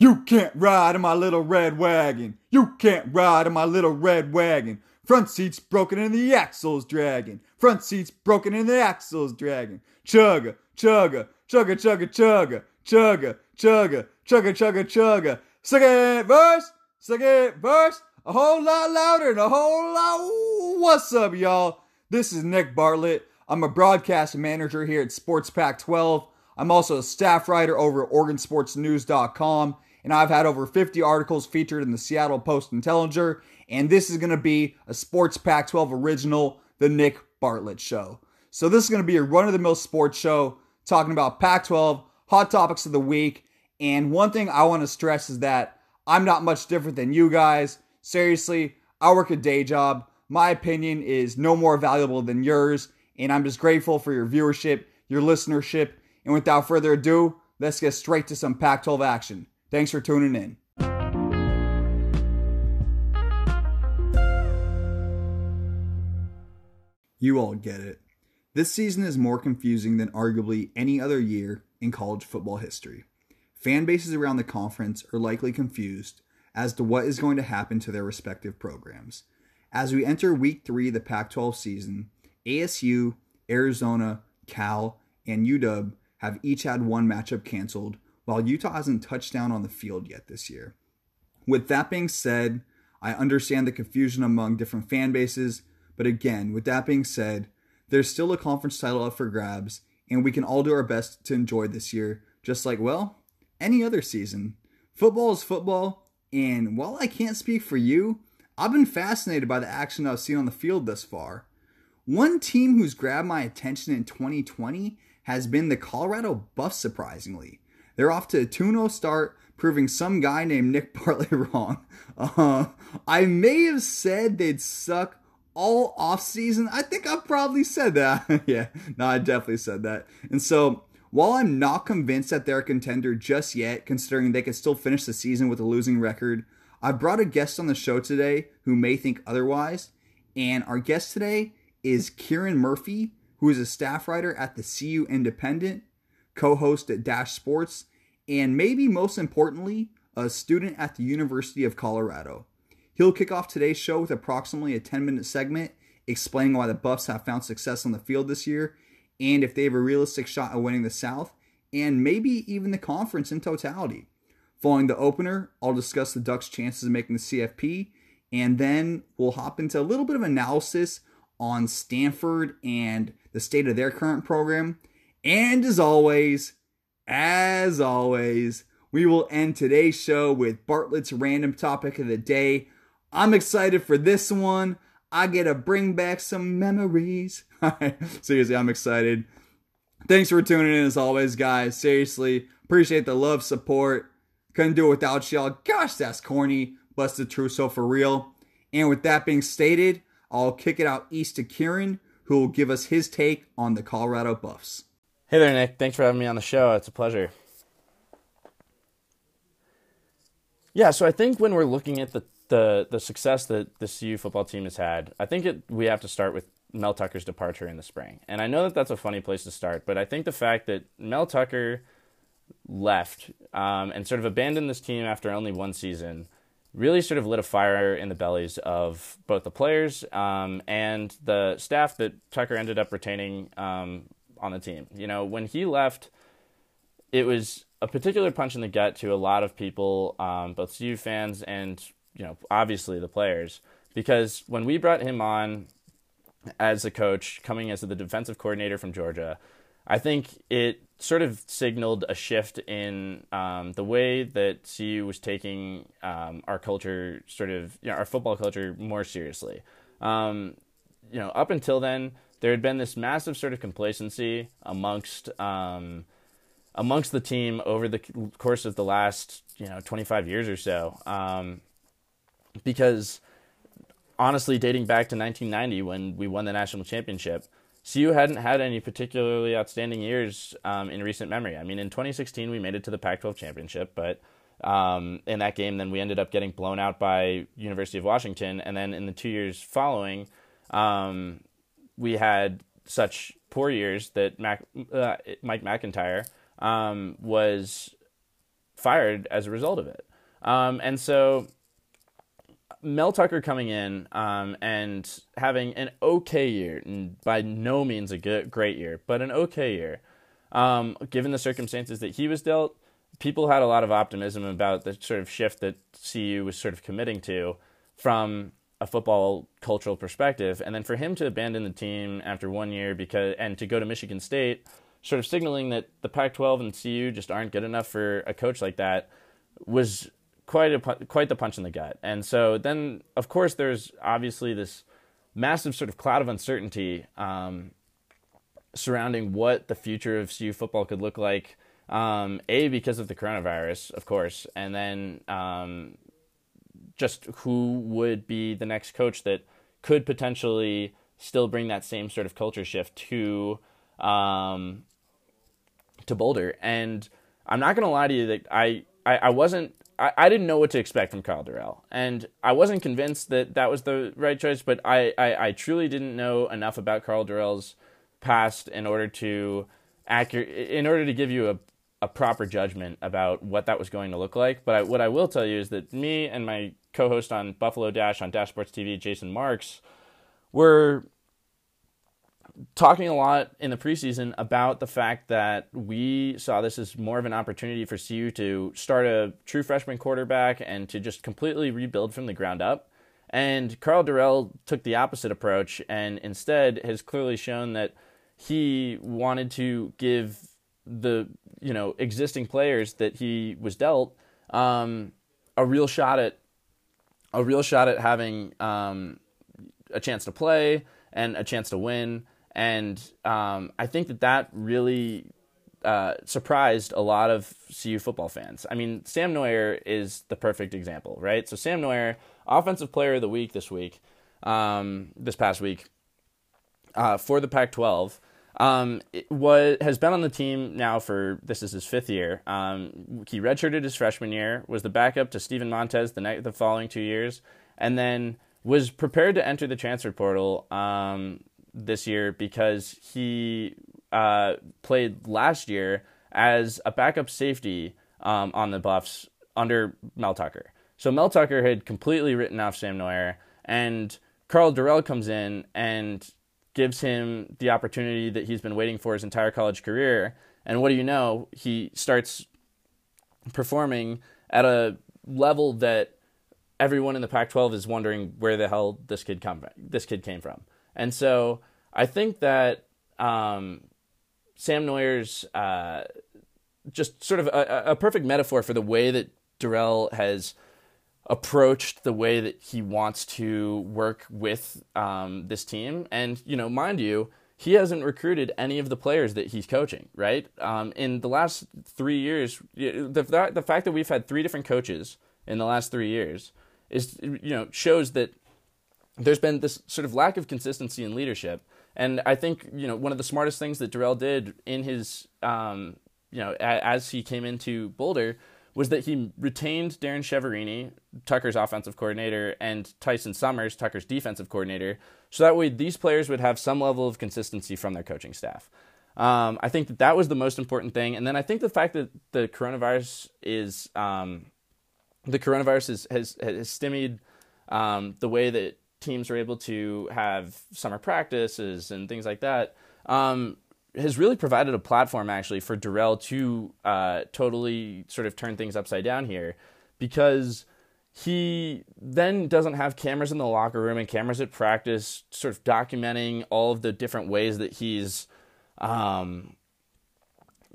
You can't ride in my little red wagon. You can't ride in my little red wagon. Front seat's broken and the axle's dragging. Front seat's broken and the axle's dragging. Chugga, chugga, chugga, chugga, chugga, chugga, chugga, chugga, chugga, chugga. Second verse, second verse, a whole lot louder and a whole lot. What's up, y'all? This is Nick Bartlett. I'm a broadcast manager here at Sports Pac 12. I'm also a staff writer over at OregonSportsNews.com and I've had over 50 articles featured in the Seattle Post Intelligencer, and this is going to be a Sports Pac 12 original, The Nick Bartlett Show. So, this is going to be a run of the mill sports show talking about Pac 12, hot topics of the week, and one thing I want to stress is that I'm not much different than you guys. Seriously, I work a day job. My opinion is no more valuable than yours, and I'm just grateful for your viewership, your listenership, and without further ado, let's get straight to some Pac 12 action. Thanks for tuning in. You all get it. This season is more confusing than arguably any other year in college football history. Fan bases around the conference are likely confused as to what is going to happen to their respective programs. As we enter week three of the Pac 12 season, ASU, Arizona, Cal, and UW have each had one matchup canceled, while Utah hasn't touched down on the field yet this year. With that being said, I understand the confusion among different fan bases, but again, with that being said, there's still a conference title up for grabs, and we can all do our best to enjoy this year, just like, well, any other season. Football is football, and while I can't speak for you, I've been fascinated by the action I've seen on the field thus far. One team who's grabbed my attention in 2020 has been the Colorado Buffs, surprisingly. They're off to a 2 0 start, proving some guy named Nick Bartlett wrong. Uh, I may have said they'd suck all off season. I think I probably said that. yeah, no, I definitely said that. And so, while I'm not convinced that they're a contender just yet, considering they could still finish the season with a losing record, I brought a guest on the show today who may think otherwise. And our guest today is Kieran Murphy, who is a staff writer at the CU Independent co host at Dash Sports, and maybe most importantly, a student at the University of Colorado. He'll kick off today's show with approximately a 10 minute segment explaining why the Buffs have found success on the field this year and if they have a realistic shot at winning the South and maybe even the conference in totality. Following the opener, I'll discuss the Ducks' chances of making the CFP, and then we'll hop into a little bit of analysis on Stanford and the state of their current program, and as always, as always, we will end today's show with Bartlett's random topic of the day. I'm excited for this one. I get to bring back some memories. Seriously, I'm excited. Thanks for tuning in as always, guys. Seriously, appreciate the love, support. Couldn't do it without y'all. Gosh, that's corny. Busted Trousseau for real. And with that being stated, I'll kick it out east to Kieran, who will give us his take on the Colorado Buffs. Hey there, Nick. Thanks for having me on the show. It's a pleasure. Yeah, so I think when we're looking at the the, the success that the CU football team has had, I think it, we have to start with Mel Tucker's departure in the spring. And I know that that's a funny place to start, but I think the fact that Mel Tucker left um, and sort of abandoned this team after only one season really sort of lit a fire in the bellies of both the players um, and the staff that Tucker ended up retaining um, on the team. You know, when he left, it was a particular punch in the gut to a lot of people, um, both CU fans and you know obviously the players, because when we brought him on as a coach, coming as the defensive coordinator from Georgia, I think it sort of signaled a shift in um, the way that CU was taking um, our culture, sort of you know, our football culture, more seriously. Um, you know, up until then, there had been this massive sort of complacency amongst um, amongst the team over the course of the last you know 25 years or so, um, because honestly, dating back to 1990 when we won the national championship CU hadn't had any particularly outstanding years um, in recent memory. I mean, in 2016, we made it to the Pac 12 championship, but um, in that game, then we ended up getting blown out by University of Washington. And then in the two years following, um, we had such poor years that Mac, uh, Mike McIntyre um, was fired as a result of it. Um, and so Mel Tucker coming in um, and having an okay year, by no means a good, great year, but an okay year, um, given the circumstances that he was dealt, people had a lot of optimism about the sort of shift that CU was sort of committing to from a football cultural perspective, and then for him to abandon the team after one year because and to go to Michigan State, sort of signaling that the Pac-12 and CU just aren't good enough for a coach like that, was quite a quite the punch in the gut. And so then, of course, there's obviously this massive sort of cloud of uncertainty um, surrounding what the future of CU football could look like. Um, a because of the coronavirus, of course, and then um, just who would be the next coach that could potentially still bring that same sort of culture shift to um, to Boulder. And I'm not gonna lie to you that I, I, I wasn't I, I didn't know what to expect from Karl Dorrell, and I wasn't convinced that that was the right choice. But I, I, I truly didn't know enough about Karl Dorrell's past in order to accurate in order to give you a a proper judgment about what that was going to look like. But I, what I will tell you is that me and my co-host on Buffalo Dash on Dash Sports TV, Jason Marks, were talking a lot in the preseason about the fact that we saw this as more of an opportunity for CU to start a true freshman quarterback and to just completely rebuild from the ground up. And Karl Dorrell took the opposite approach and instead has clearly shown that he wanted to give the you know existing players that he was dealt um, a real shot at a real shot at having um, a chance to play and a chance to win. And um, I think that that really uh, surprised a lot of CU football fans. I mean, Sam Noyer is the perfect example, right? So Sam Noyer, offensive player of the week this week, um, this past week, uh, for the Pac-12. Um, was has been on the team now for this is his fifth year. Um, he redshirted his freshman year, was the backup to Steven Montez the night the following two years, and then was prepared to enter the transfer portal um, this year because he uh, played last year as a backup safety um, on the Buffs under Mel Tucker. So Mel Tucker had completely written off Sam Noyer, and Karl Dorrell comes in and gives him the opportunity that he's been waiting for his entire college career. And what do you know? He starts performing at a level that everyone in the Pac-12 is wondering where the hell this kid come this kid came from. And so I think that um, Sam Noyer's uh, just sort of a, a, perfect metaphor for the way that Dorrell has approached the way that he wants to work with um, this team. And, you know, mind you, he hasn't recruited any of the players that he's coaching, right? Um, in the last three years, the, the fact that we've had three different coaches in the last three years is, you know, shows that there's been this sort of lack of consistency in leadership. And I think, you know, one of the smartest things that Dorrell did in his, um, you know, as he came into Boulder was that he retained Darren Chiaverini, Tucker's offensive coordinator, and Tyson Summers, Tucker's defensive coordinator, so that way these players would have some level of consistency from their coaching staff. Um, I think that that was the most important thing, and then I think the fact that the coronavirus is um, the coronavirus is, has has stymied um, the way that teams are able to have summer practices and things like that. Um, has really provided a platform actually for Dorrell to uh, totally sort of turn things upside down here because he then doesn't have cameras in the locker room and cameras at practice sort of documenting all of the different ways that he's um,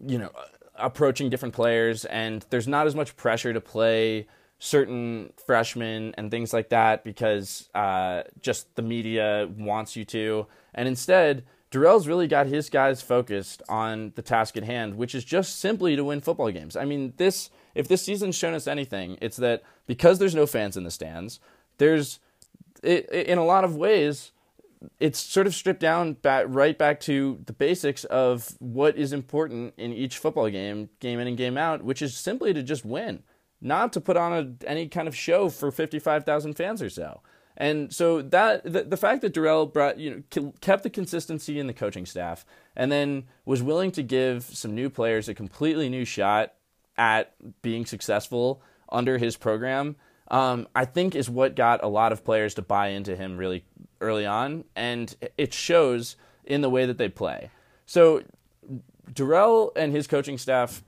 you know approaching different players. And there's not as much pressure to play certain freshmen and things like that because uh, just the media wants you to. And instead Dorrell's really got his guys focused on the task at hand, which is just simply to win football games. I mean, this if this season's shown us anything, it's that because there's no fans in the stands, there's it, in a lot of ways it's sort of stripped down back, right back to the basics of what is important in each football game, game in and game out, which is simply to just win, not to put on a, any kind of show for 55,000 fans or so. And so that the, the fact that Dorrell brought you know kept the consistency in the coaching staff and then was willing to give some new players a completely new shot at being successful under his program, um, I think is what got a lot of players to buy into him really early on, and it shows in the way that they play. So Dorrell and his coaching staff,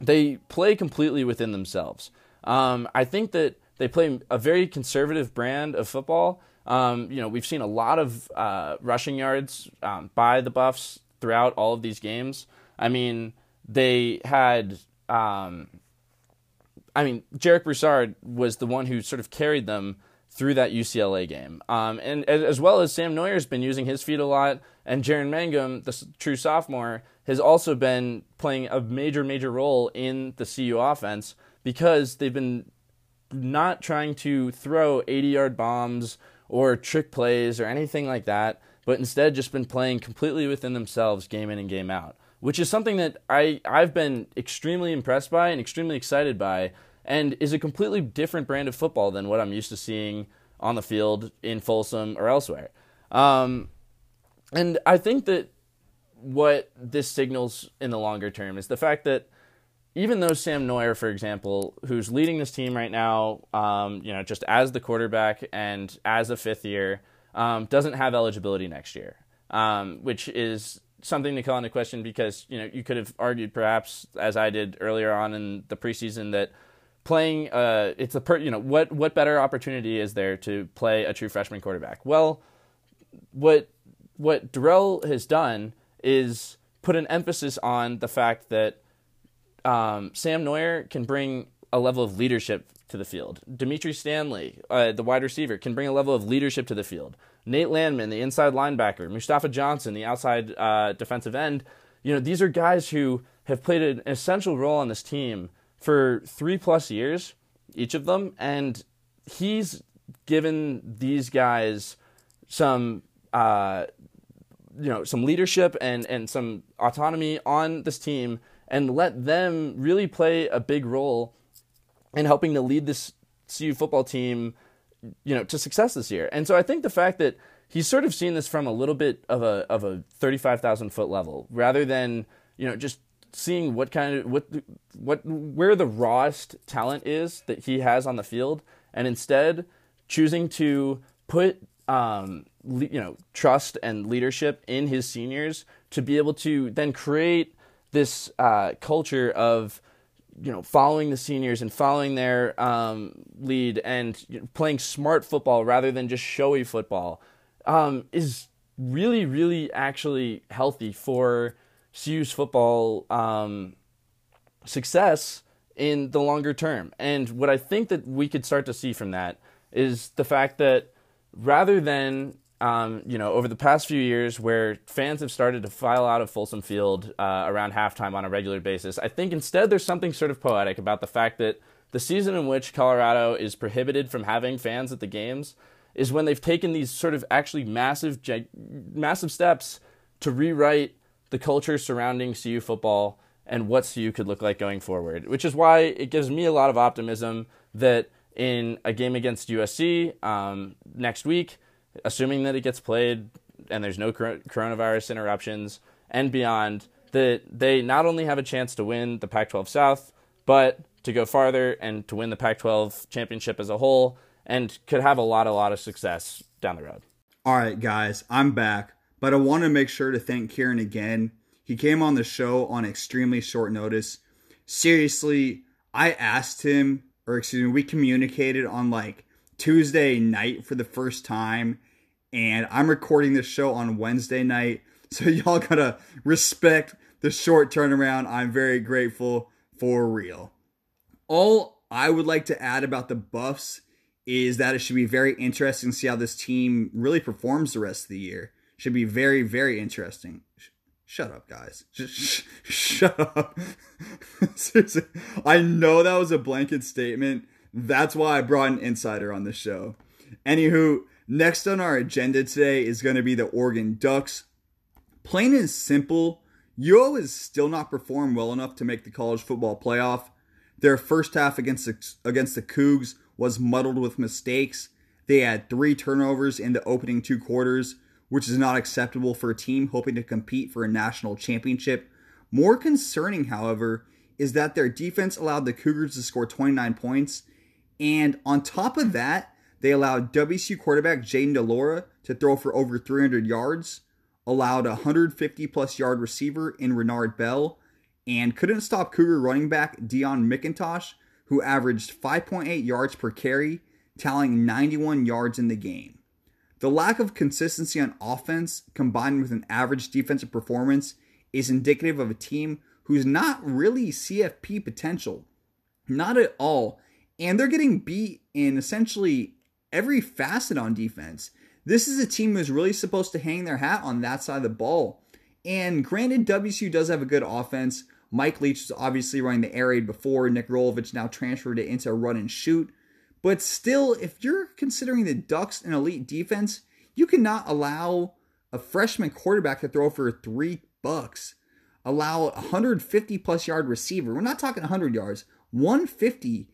they play completely within themselves. Um, I think that they play a very conservative brand of football. Um, you know, we've seen a lot of uh, rushing yards um, by the Buffs throughout all of these games. I mean, they had. Um, I mean, Jarek Broussard was the one who sort of carried them through that UCLA game. Um, and as well as Sam Noyer's been using his feet a lot, and Jaren Mangum, the true sophomore, has also been playing a major, major role in the CU offense because they've been not trying to throw 80 yard bombs or trick plays or anything like that, but instead just been playing completely within themselves game in and game out, which is something that I, I've been extremely impressed by and extremely excited by, and is a completely different brand of football than what I'm used to seeing on the field in Folsom or elsewhere. Um, and I think that what this signals in the longer term is the fact that even though Sam Noyer, for example, who's leading this team right now, um, you know, just as the quarterback and as a fifth year, um, doesn't have eligibility next year, um, which is something to call into question because you know you could have argued perhaps as I did earlier on in the preseason that playing uh, it's a per, you know what what better opportunity is there to play a true freshman quarterback? Well, what what Dorrell has done is put an emphasis on the fact that um, Sam Noyer can bring a level of leadership to the field. Dimitri Stanley, uh, the wide receiver, can bring a level of leadership to the field. Nate Landman, the inside linebacker, Mustafa Johnson, the outside uh, defensive end. You know, these are guys who have played an essential role on this team for three plus years, each of them, and he's given these guys some uh, you know some leadership and and some autonomy on this team and let them really play a big role in helping to lead this CU football team you know to success this year. And so I think the fact that he's sort of seen this from a little bit of a of a 35,000 foot level rather than you know just seeing what kind of what what where the rawest talent is that he has on the field and instead choosing to put um, you know trust and leadership in his seniors to be able to then create this uh, culture of you know following the seniors and following their um, lead and playing smart football rather than just showy football um, is really really actually healthy for CU's football um, success in the longer term. And what I think that we could start to see from that is the fact that rather than um, you know, over the past few years where fans have started to file out of Folsom Field uh, around halftime on a regular basis, I think instead there's something sort of poetic about the fact that the season in which Colorado is prohibited from having fans at the games is when they've taken these sort of actually massive, massive steps to rewrite the culture surrounding CU football and what CU could look like going forward, which is why it gives me a lot of optimism that in a game against USC um, next week, assuming that it gets played and there's no coronavirus interruptions and beyond, that they not only have a chance to win the Pac 12 South, but to go farther and to win the Pac 12 championship as a whole and could have a lot, a lot of success down the road. All right, guys, I'm back, but I want to make sure to thank Kieran again. He came on the show on extremely short notice. Seriously, I asked him or excuse me, we communicated on like Tuesday night for the first time, and I'm recording this show on Wednesday night. So y'all gotta respect the short turnaround. I'm very grateful for real. All I would like to add about the Buffs is that it should be very interesting to see how this team really performs the rest of the year. Should be very, very interesting. Shut up, guys. Just sh- shut up. I know that was a blanket statement. That's why I brought an insider on the show. Anywho, next on our agenda today is going to be the Oregon Ducks. Plain and simple, UO has still not performed well enough to make the college football playoff. Their first half against the, against the Cougs was muddled with mistakes. They had three turnovers in the opening two quarters which is not acceptable for a team hoping to compete for a national championship. More concerning, however, is that their defense allowed the Cougars to score 29 points. And on top of that, they allowed WSU quarterback Jayden de Laura to throw for over 300 yards, allowed a 150 plus yard receiver in Renard Bell, and couldn't stop Cougar running back Deon McIntosh, who averaged 5.8 yards per carry, tallying 91 yards in the game. The lack of consistency on offense, combined with an average defensive performance, is indicative of a team who's not really CFP potential. Not at all. And they're getting beat in essentially every facet on defense. This is a team who's really supposed to hang their hat on that side of the ball. And granted, WSU does have a good offense. Mike Leach was obviously running the air raid before. Nick Rolovich now transferred it into a run and shoot. But still, if you're considering the Ducks an elite defense, you cannot allow a freshman quarterback to throw for three bucks. Allow a 150 plus yard receiver. We're not talking 100 yards, 150.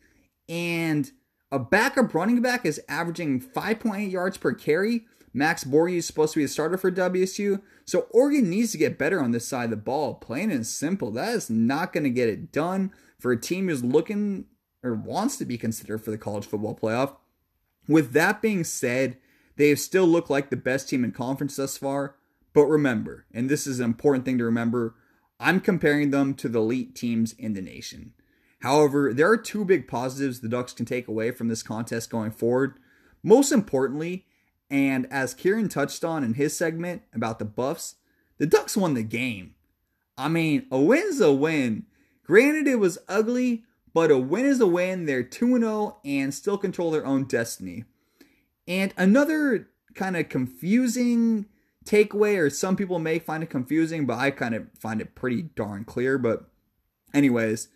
And a backup running back is averaging 5.8 yards per carry. Max Borghi is supposed to be a starter for WSU. So Oregon needs to get better on this side of the ball. Plain and simple. That is not going to get it done for a team who's looking or wants to be considered for the college football playoff. With that being said, they have still looked like the best team in conference thus far. But remember, and this is an important thing to remember, I'm comparing them to the elite teams in the nation. However, there are two big positives the Ducks can take away from this contest going forward. Most importantly, and as Kieran touched on in his segment about the Buffs, the Ducks won the game. I mean, a win's a win. Granted, it was ugly, but a win is a win. They're 2 0 and still control their own destiny. And another kind of confusing takeaway, or some people may find it confusing, but I kind of find it pretty darn clear. But, anyways,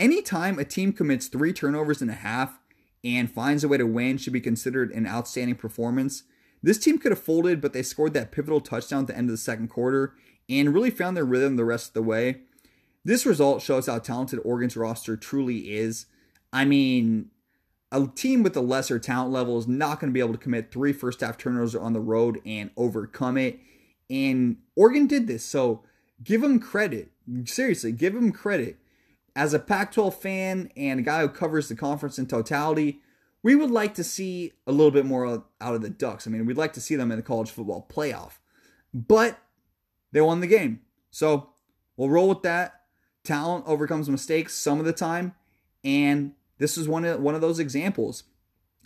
anytime a team commits three turnovers and a half and finds a way to win should be considered an outstanding performance. This team could have folded, but they scored that pivotal touchdown at the end of the second quarter and really found their rhythm the rest of the way. This result shows how talented Oregon's roster truly is. I mean, a team with a lesser talent level is not going to be able to commit three first half turnovers on the road and overcome it. And Oregon did this, so give them credit. Seriously, give them credit. As a Pac 12 fan and a guy who covers the conference in totality, we would like to see a little bit more out of the Ducks. I mean, we'd like to see them in the college football playoff. But they won the game. So we'll roll with that. Talent overcomes mistakes some of the time. And this is one of, one of those examples.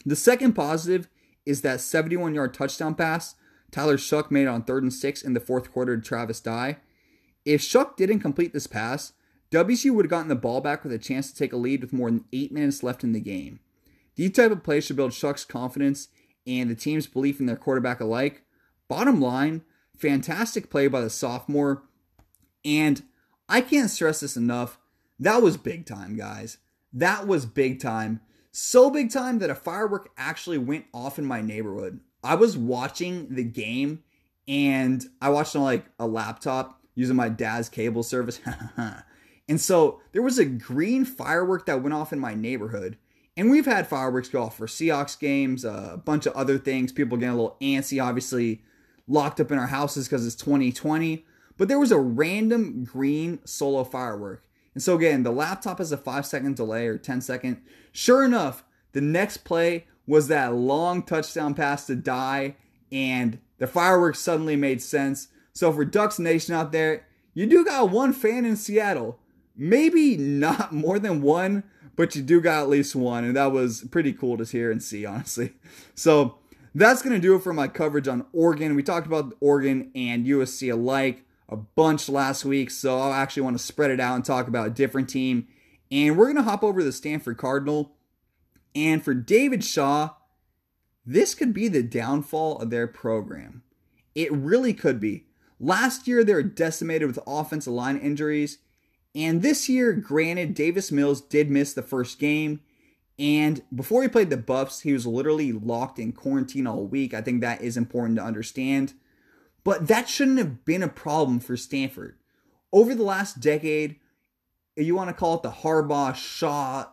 The second positive is that 71 yard touchdown pass Tyler Shough made on third and six in the fourth quarter to Travis Dye. If Shough didn't complete this pass, WSU would have gotten the ball back with a chance to take a lead with more than eight minutes left in the game. These type of plays should build Shough's confidence and the team's belief in their quarterback alike. Bottom line, fantastic play by the sophomore. And I can't stress this enough. That was big time, guys. That was big time. So big time that a firework actually went off in my neighborhood. I was watching the game and I watched on like a laptop using my dad's cable service. and so there was a green firework that went off in my neighborhood. And we've had fireworks go off for Seahawks games, uh, a bunch of other things. People getting a little antsy, obviously locked up in our houses because it's 2020. But there was a random green solo firework. And so again, the laptop has a five second delay or 10 second. Sure enough, the next play was that long touchdown pass to Dye, and the fireworks suddenly made sense. So for Ducks Nation out there, you do got one fan in Seattle. Maybe not more than one, but you do got at least one, and that was pretty cool to hear and see, honestly. So that's going to do it for my coverage on Oregon. We talked about Oregon and USC alike a bunch last week, so I actually want to spread it out and talk about a different team. And we're going to hop over to the Stanford Cardinal. And for David Shaw, this could be the downfall of their program. It really could be. Last year, they were decimated with offensive line injuries. And this year, granted, Davis Mills did miss the first game. And before he played the Buffs, he was literally locked in quarantine all week. I think that is important to understand. But that shouldn't have been a problem for Stanford. Over the last decade, you want to call it the Harbaugh Shaw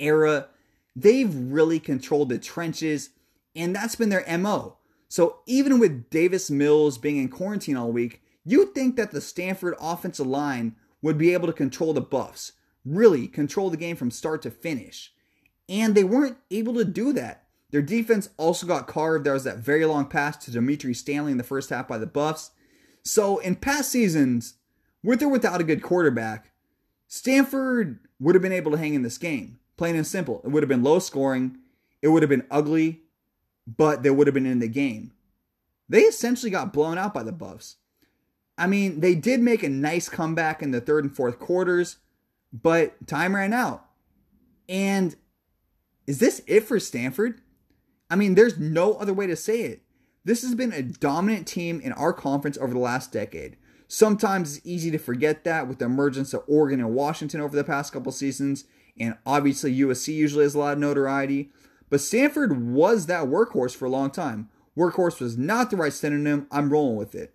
era, they've really controlled the trenches, and that's been their MO. So even with Davis Mills being in quarantine all week, you'd think that the Stanford offensive line would be able to control the Buffs. really control the game from start to finish. And they weren't able to do that. Their defense also got carved. There was that very long pass to Dimitri Stanley in the first half by the Buffs. So in past seasons, with or without a good quarterback, Stanford would have been able to hang in this game. Plain and simple. It would have been low scoring. It would have been ugly, but they would have been in the game. They essentially got blown out by the Buffs. I mean, they did make a nice comeback in the third and fourth quarters, but time ran out. And is this it for Stanford? I mean, there's no other way to say it. This has been a dominant team in our conference over the last decade. Sometimes it's easy to forget that with the emergence of Oregon and Washington over the past couple seasons, and obviously USC usually has a lot of notoriety. But Stanford was that workhorse for a long time. Workhorse was not the right synonym. I'm rolling with it.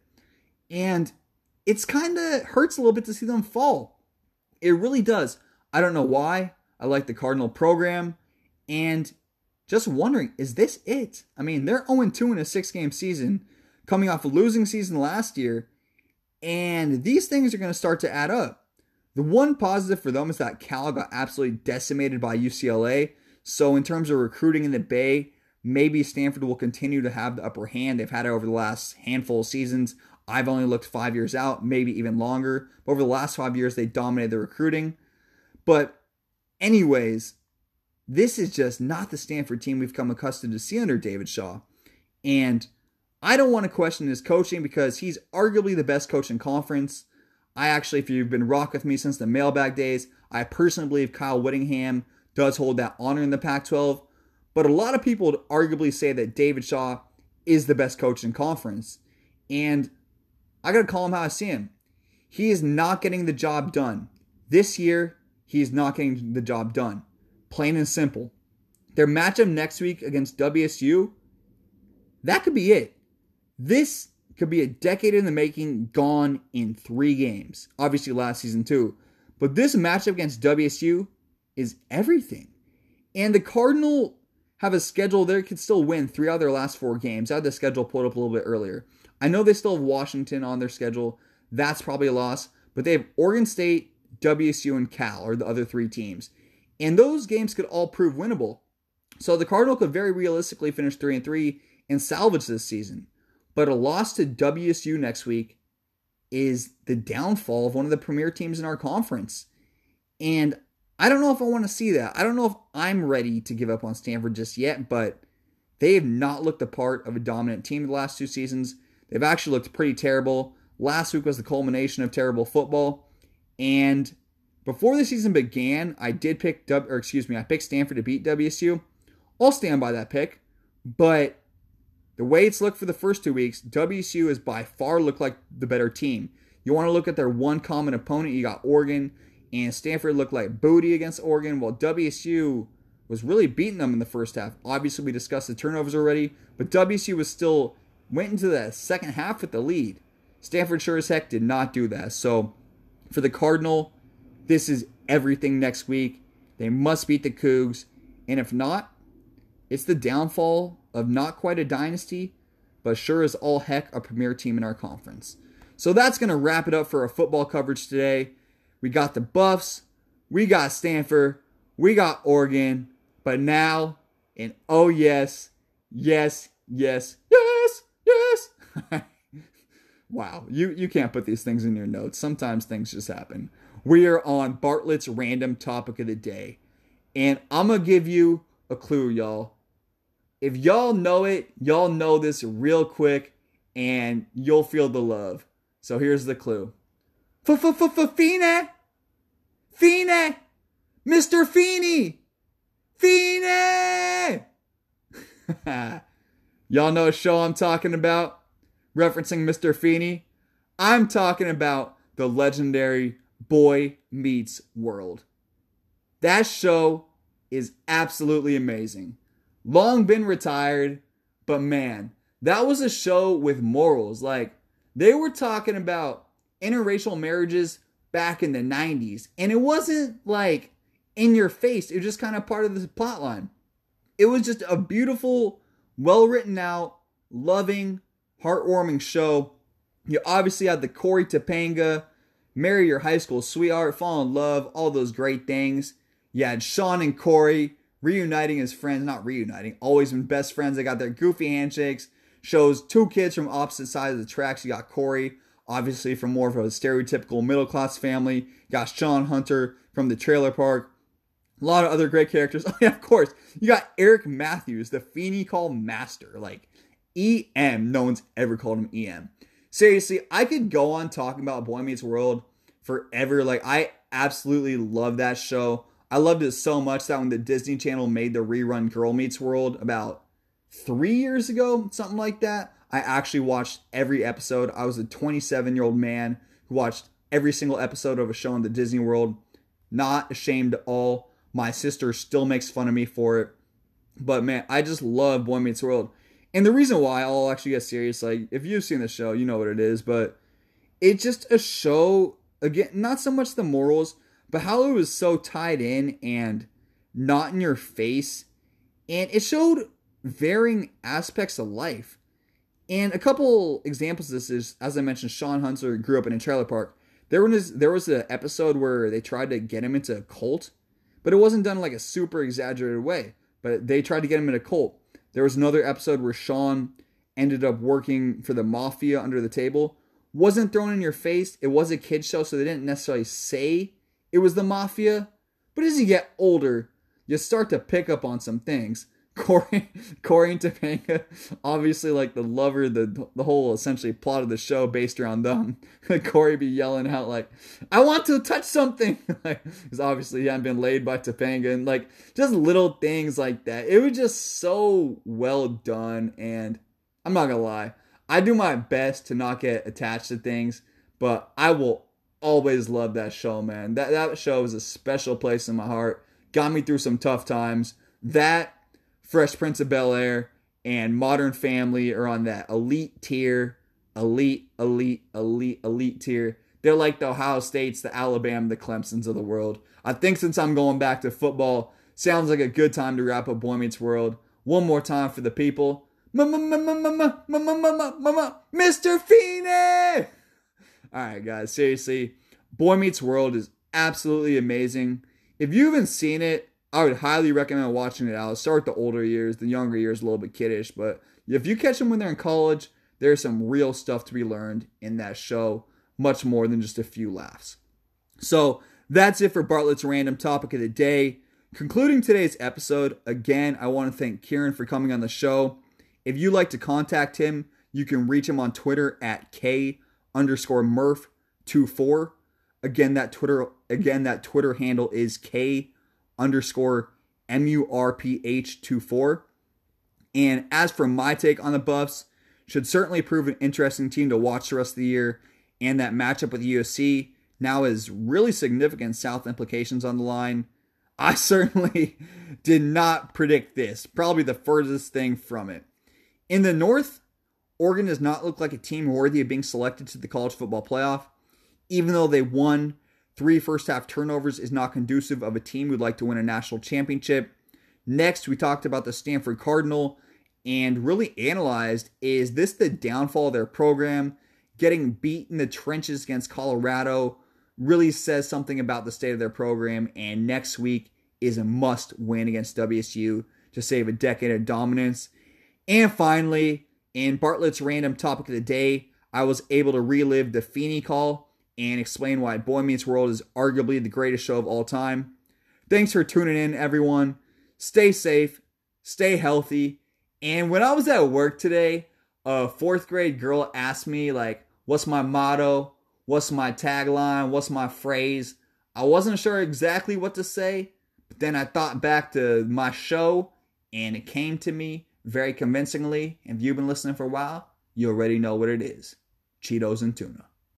And it's kind of hurts a little bit to see them fall. It really does. I don't know why. I like the Cardinal program. And just wondering, is this it? I mean, they're 0 2 in a six game season, coming off a losing season last year. And these things are going to start to add up. The one positive for them is that Cal got absolutely decimated by UCLA. So, in terms of recruiting in the Bay, maybe Stanford will continue to have the upper hand. They've had it over the last handful of seasons. I've only looked five years out, maybe even longer. But over the last five years, they dominated the recruiting. But, anyways, this is just not the Stanford team we've come accustomed to see under David Shaw. And I don't want to question his coaching because he's arguably the best coach in conference. I actually, if you've been rock with me since the mailbag days, I personally believe Kyle Whittingham does hold that honor in the Pac 12. But a lot of people would arguably say that David Shaw is the best coach in conference. And I got to call him how I see him. He is not getting the job done. This year, he is not getting the job done. Plain and simple. Their matchup next week against WSU, that could be it. This could be a decade in the making, gone in three games. Obviously, last season, too. But this matchup against WSU is everything. And the Cardinal have a schedule they could still win three out of their last four games. I had the schedule pulled up a little bit earlier. I know they still have Washington on their schedule. That's probably a loss. But they have Oregon State, WSU, and Cal are the other three teams. And those games could all prove winnable. So the Cardinal could very realistically finish 3 and 3 and salvage this season. But a loss to WSU next week is the downfall of one of the premier teams in our conference. And I don't know if I want to see that. I don't know if I'm ready to give up on Stanford just yet, but they have not looked the part of a dominant team the last two seasons. They've actually looked pretty terrible. Last week was the culmination of terrible football. And before the season began, I did pick W or excuse me, I picked Stanford to beat WSU. I'll stand by that pick. But the way it's looked for the first two weeks, WSU has by far looked like the better team. You want to look at their one common opponent, you got Oregon, and Stanford looked like booty against Oregon, while WSU was really beating them in the first half. Obviously, we discussed the turnovers already, but WSU was still went into the second half with the lead. Stanford sure as heck did not do that. So for the Cardinal, this is everything next week. They must beat the Cougs. And if not, it's the downfall of not quite a dynasty, but sure as all heck a premier team in our conference. So that's going to wrap it up for our football coverage today. We got the Buffs, we got Stanford, we got Oregon, but now, and oh yes, yes, yes, yes, yes. wow, you, you can't put these things in your notes. Sometimes things just happen. We are on Bartlett's random topic of the day. And I'm going to give you a clue, y'all. If y'all know it, y'all know this real quick and you'll feel the love. So here's the clue. Feeney! Feeney! Mr. Feeney! Feeney! y'all know a show I'm talking about? Referencing Mr. Feeney? I'm talking about the legendary Boy Meets World. That show is absolutely amazing. Long been retired, but man, that was a show with morals. Like, they were talking about interracial marriages back in the 90s, and it wasn't like in your face, it was just kind of part of the plot line. It was just a beautiful, well written out, loving, heartwarming show. You obviously had the Cory Topanga marry your high school sweetheart, fall in love, all those great things. You had Shawn and Cory reuniting as friends, not reuniting, always been best friends. They got their goofy handshakes. Shows two kids from opposite sides of the tracks. You got Cory, obviously from more of a stereotypical middle class family. You got Shawn Hunter from the trailer park. A lot of other great characters. Oh yeah, of course. You got Eric Matthews, the Feeney call master. Like EM, no one's ever called him EM. Seriously, I could go on talking about Boy Meets World forever. Like I absolutely love that show. I loved it so much that when the Disney Channel made the rerun Girl Meets World about three years ago, something like that, I actually watched every episode. I was a 27 year old man who watched every single episode of a show in the Disney World. Not ashamed at all. My sister still makes fun of me for it. But man, I just love Boy Meets World. And the reason why I'll actually get serious, like if you've seen the show, you know what it is, but it's just a show again, not so much the morals, but how it was so tied in and not in your face. And it showed varying aspects of life. And a couple examples of this is, as I mentioned, Shawn Hunter grew up in a trailer park. There was there was an episode where they tried to get him into a cult, but it wasn't done like a super exaggerated way. But they tried to get him in a cult. There was another episode where Shawn ended up working for the mafia under the table. Wasn't thrown in your face. It was a kid show, so they didn't necessarily say it was the mafia. But as you get older, you start to pick up on some things. Cory, Cory and Topanga, obviously like the lover, the the whole essentially plot of the show based around them. Cory be yelling out like, "I want to touch something," like because obviously he hadn't been laid by Topanga, and like just little things like that. It was just so well done, and I'm not gonna lie, I do my best to not get attached to things, but I will always love that show, man. That that show is a special place in my heart. Got me through some tough times. That Fresh Prince of Bel Air and Modern Family are on that elite tier, elite, elite, elite, elite tier. They're like the Ohio States, the Alabama, the Clemsons of the world. I think since I'm going back to football, sounds like a good time to wrap up Boy Meets World. One more time for the people. Mr. Feeney! Alright, guys, seriously, Boy Meets World is absolutely amazing. If you haven't seen it, I would highly recommend watching it out. Start the older years, the younger years a little bit kiddish, but if you catch them when they're in college, there's some real stuff to be learned in that show, much more than just a few laughs. So that's it for Bartlett's random topic of the day. Concluding today's episode, again, I want to thank Kieran for coming on the show. If you'd like to contact him, you can reach him on Twitter at K underscore Murph24. Again, that Twitter again that Twitter handle is K underscore MURPH24. And as for my take on the Buffs, should certainly prove an interesting team to watch the rest of the year. And that matchup with USC now has really significant South implications on the line. I certainly did not predict this. Probably the furthest thing from it. In the North, Oregon does not look like a team worthy of being selected to the college football playoff, even though they won Three first half turnovers is not conducive of a team who'd like to win a national championship. Next, we talked about the Stanford Cardinal and really analyzed is this the downfall of their program? Getting beat in the trenches against Colorado really says something about the state of their program. And next week is a must win against WSU to save a decade of dominance. And finally, in Bartlett's random topic of the day, I was able to relive the Feeney call and explain why Boy Meets World is arguably the greatest show of all time. Thanks for tuning in, everyone. Stay safe, stay healthy. And when I was at work today, a fourth grade girl asked me, like, what's my motto? What's my tagline? What's my phrase? I wasn't sure exactly what to say, but then I thought back to my show and it came to me very convincingly. If you've been listening for a while, you already know what it is Cheetos and tuna.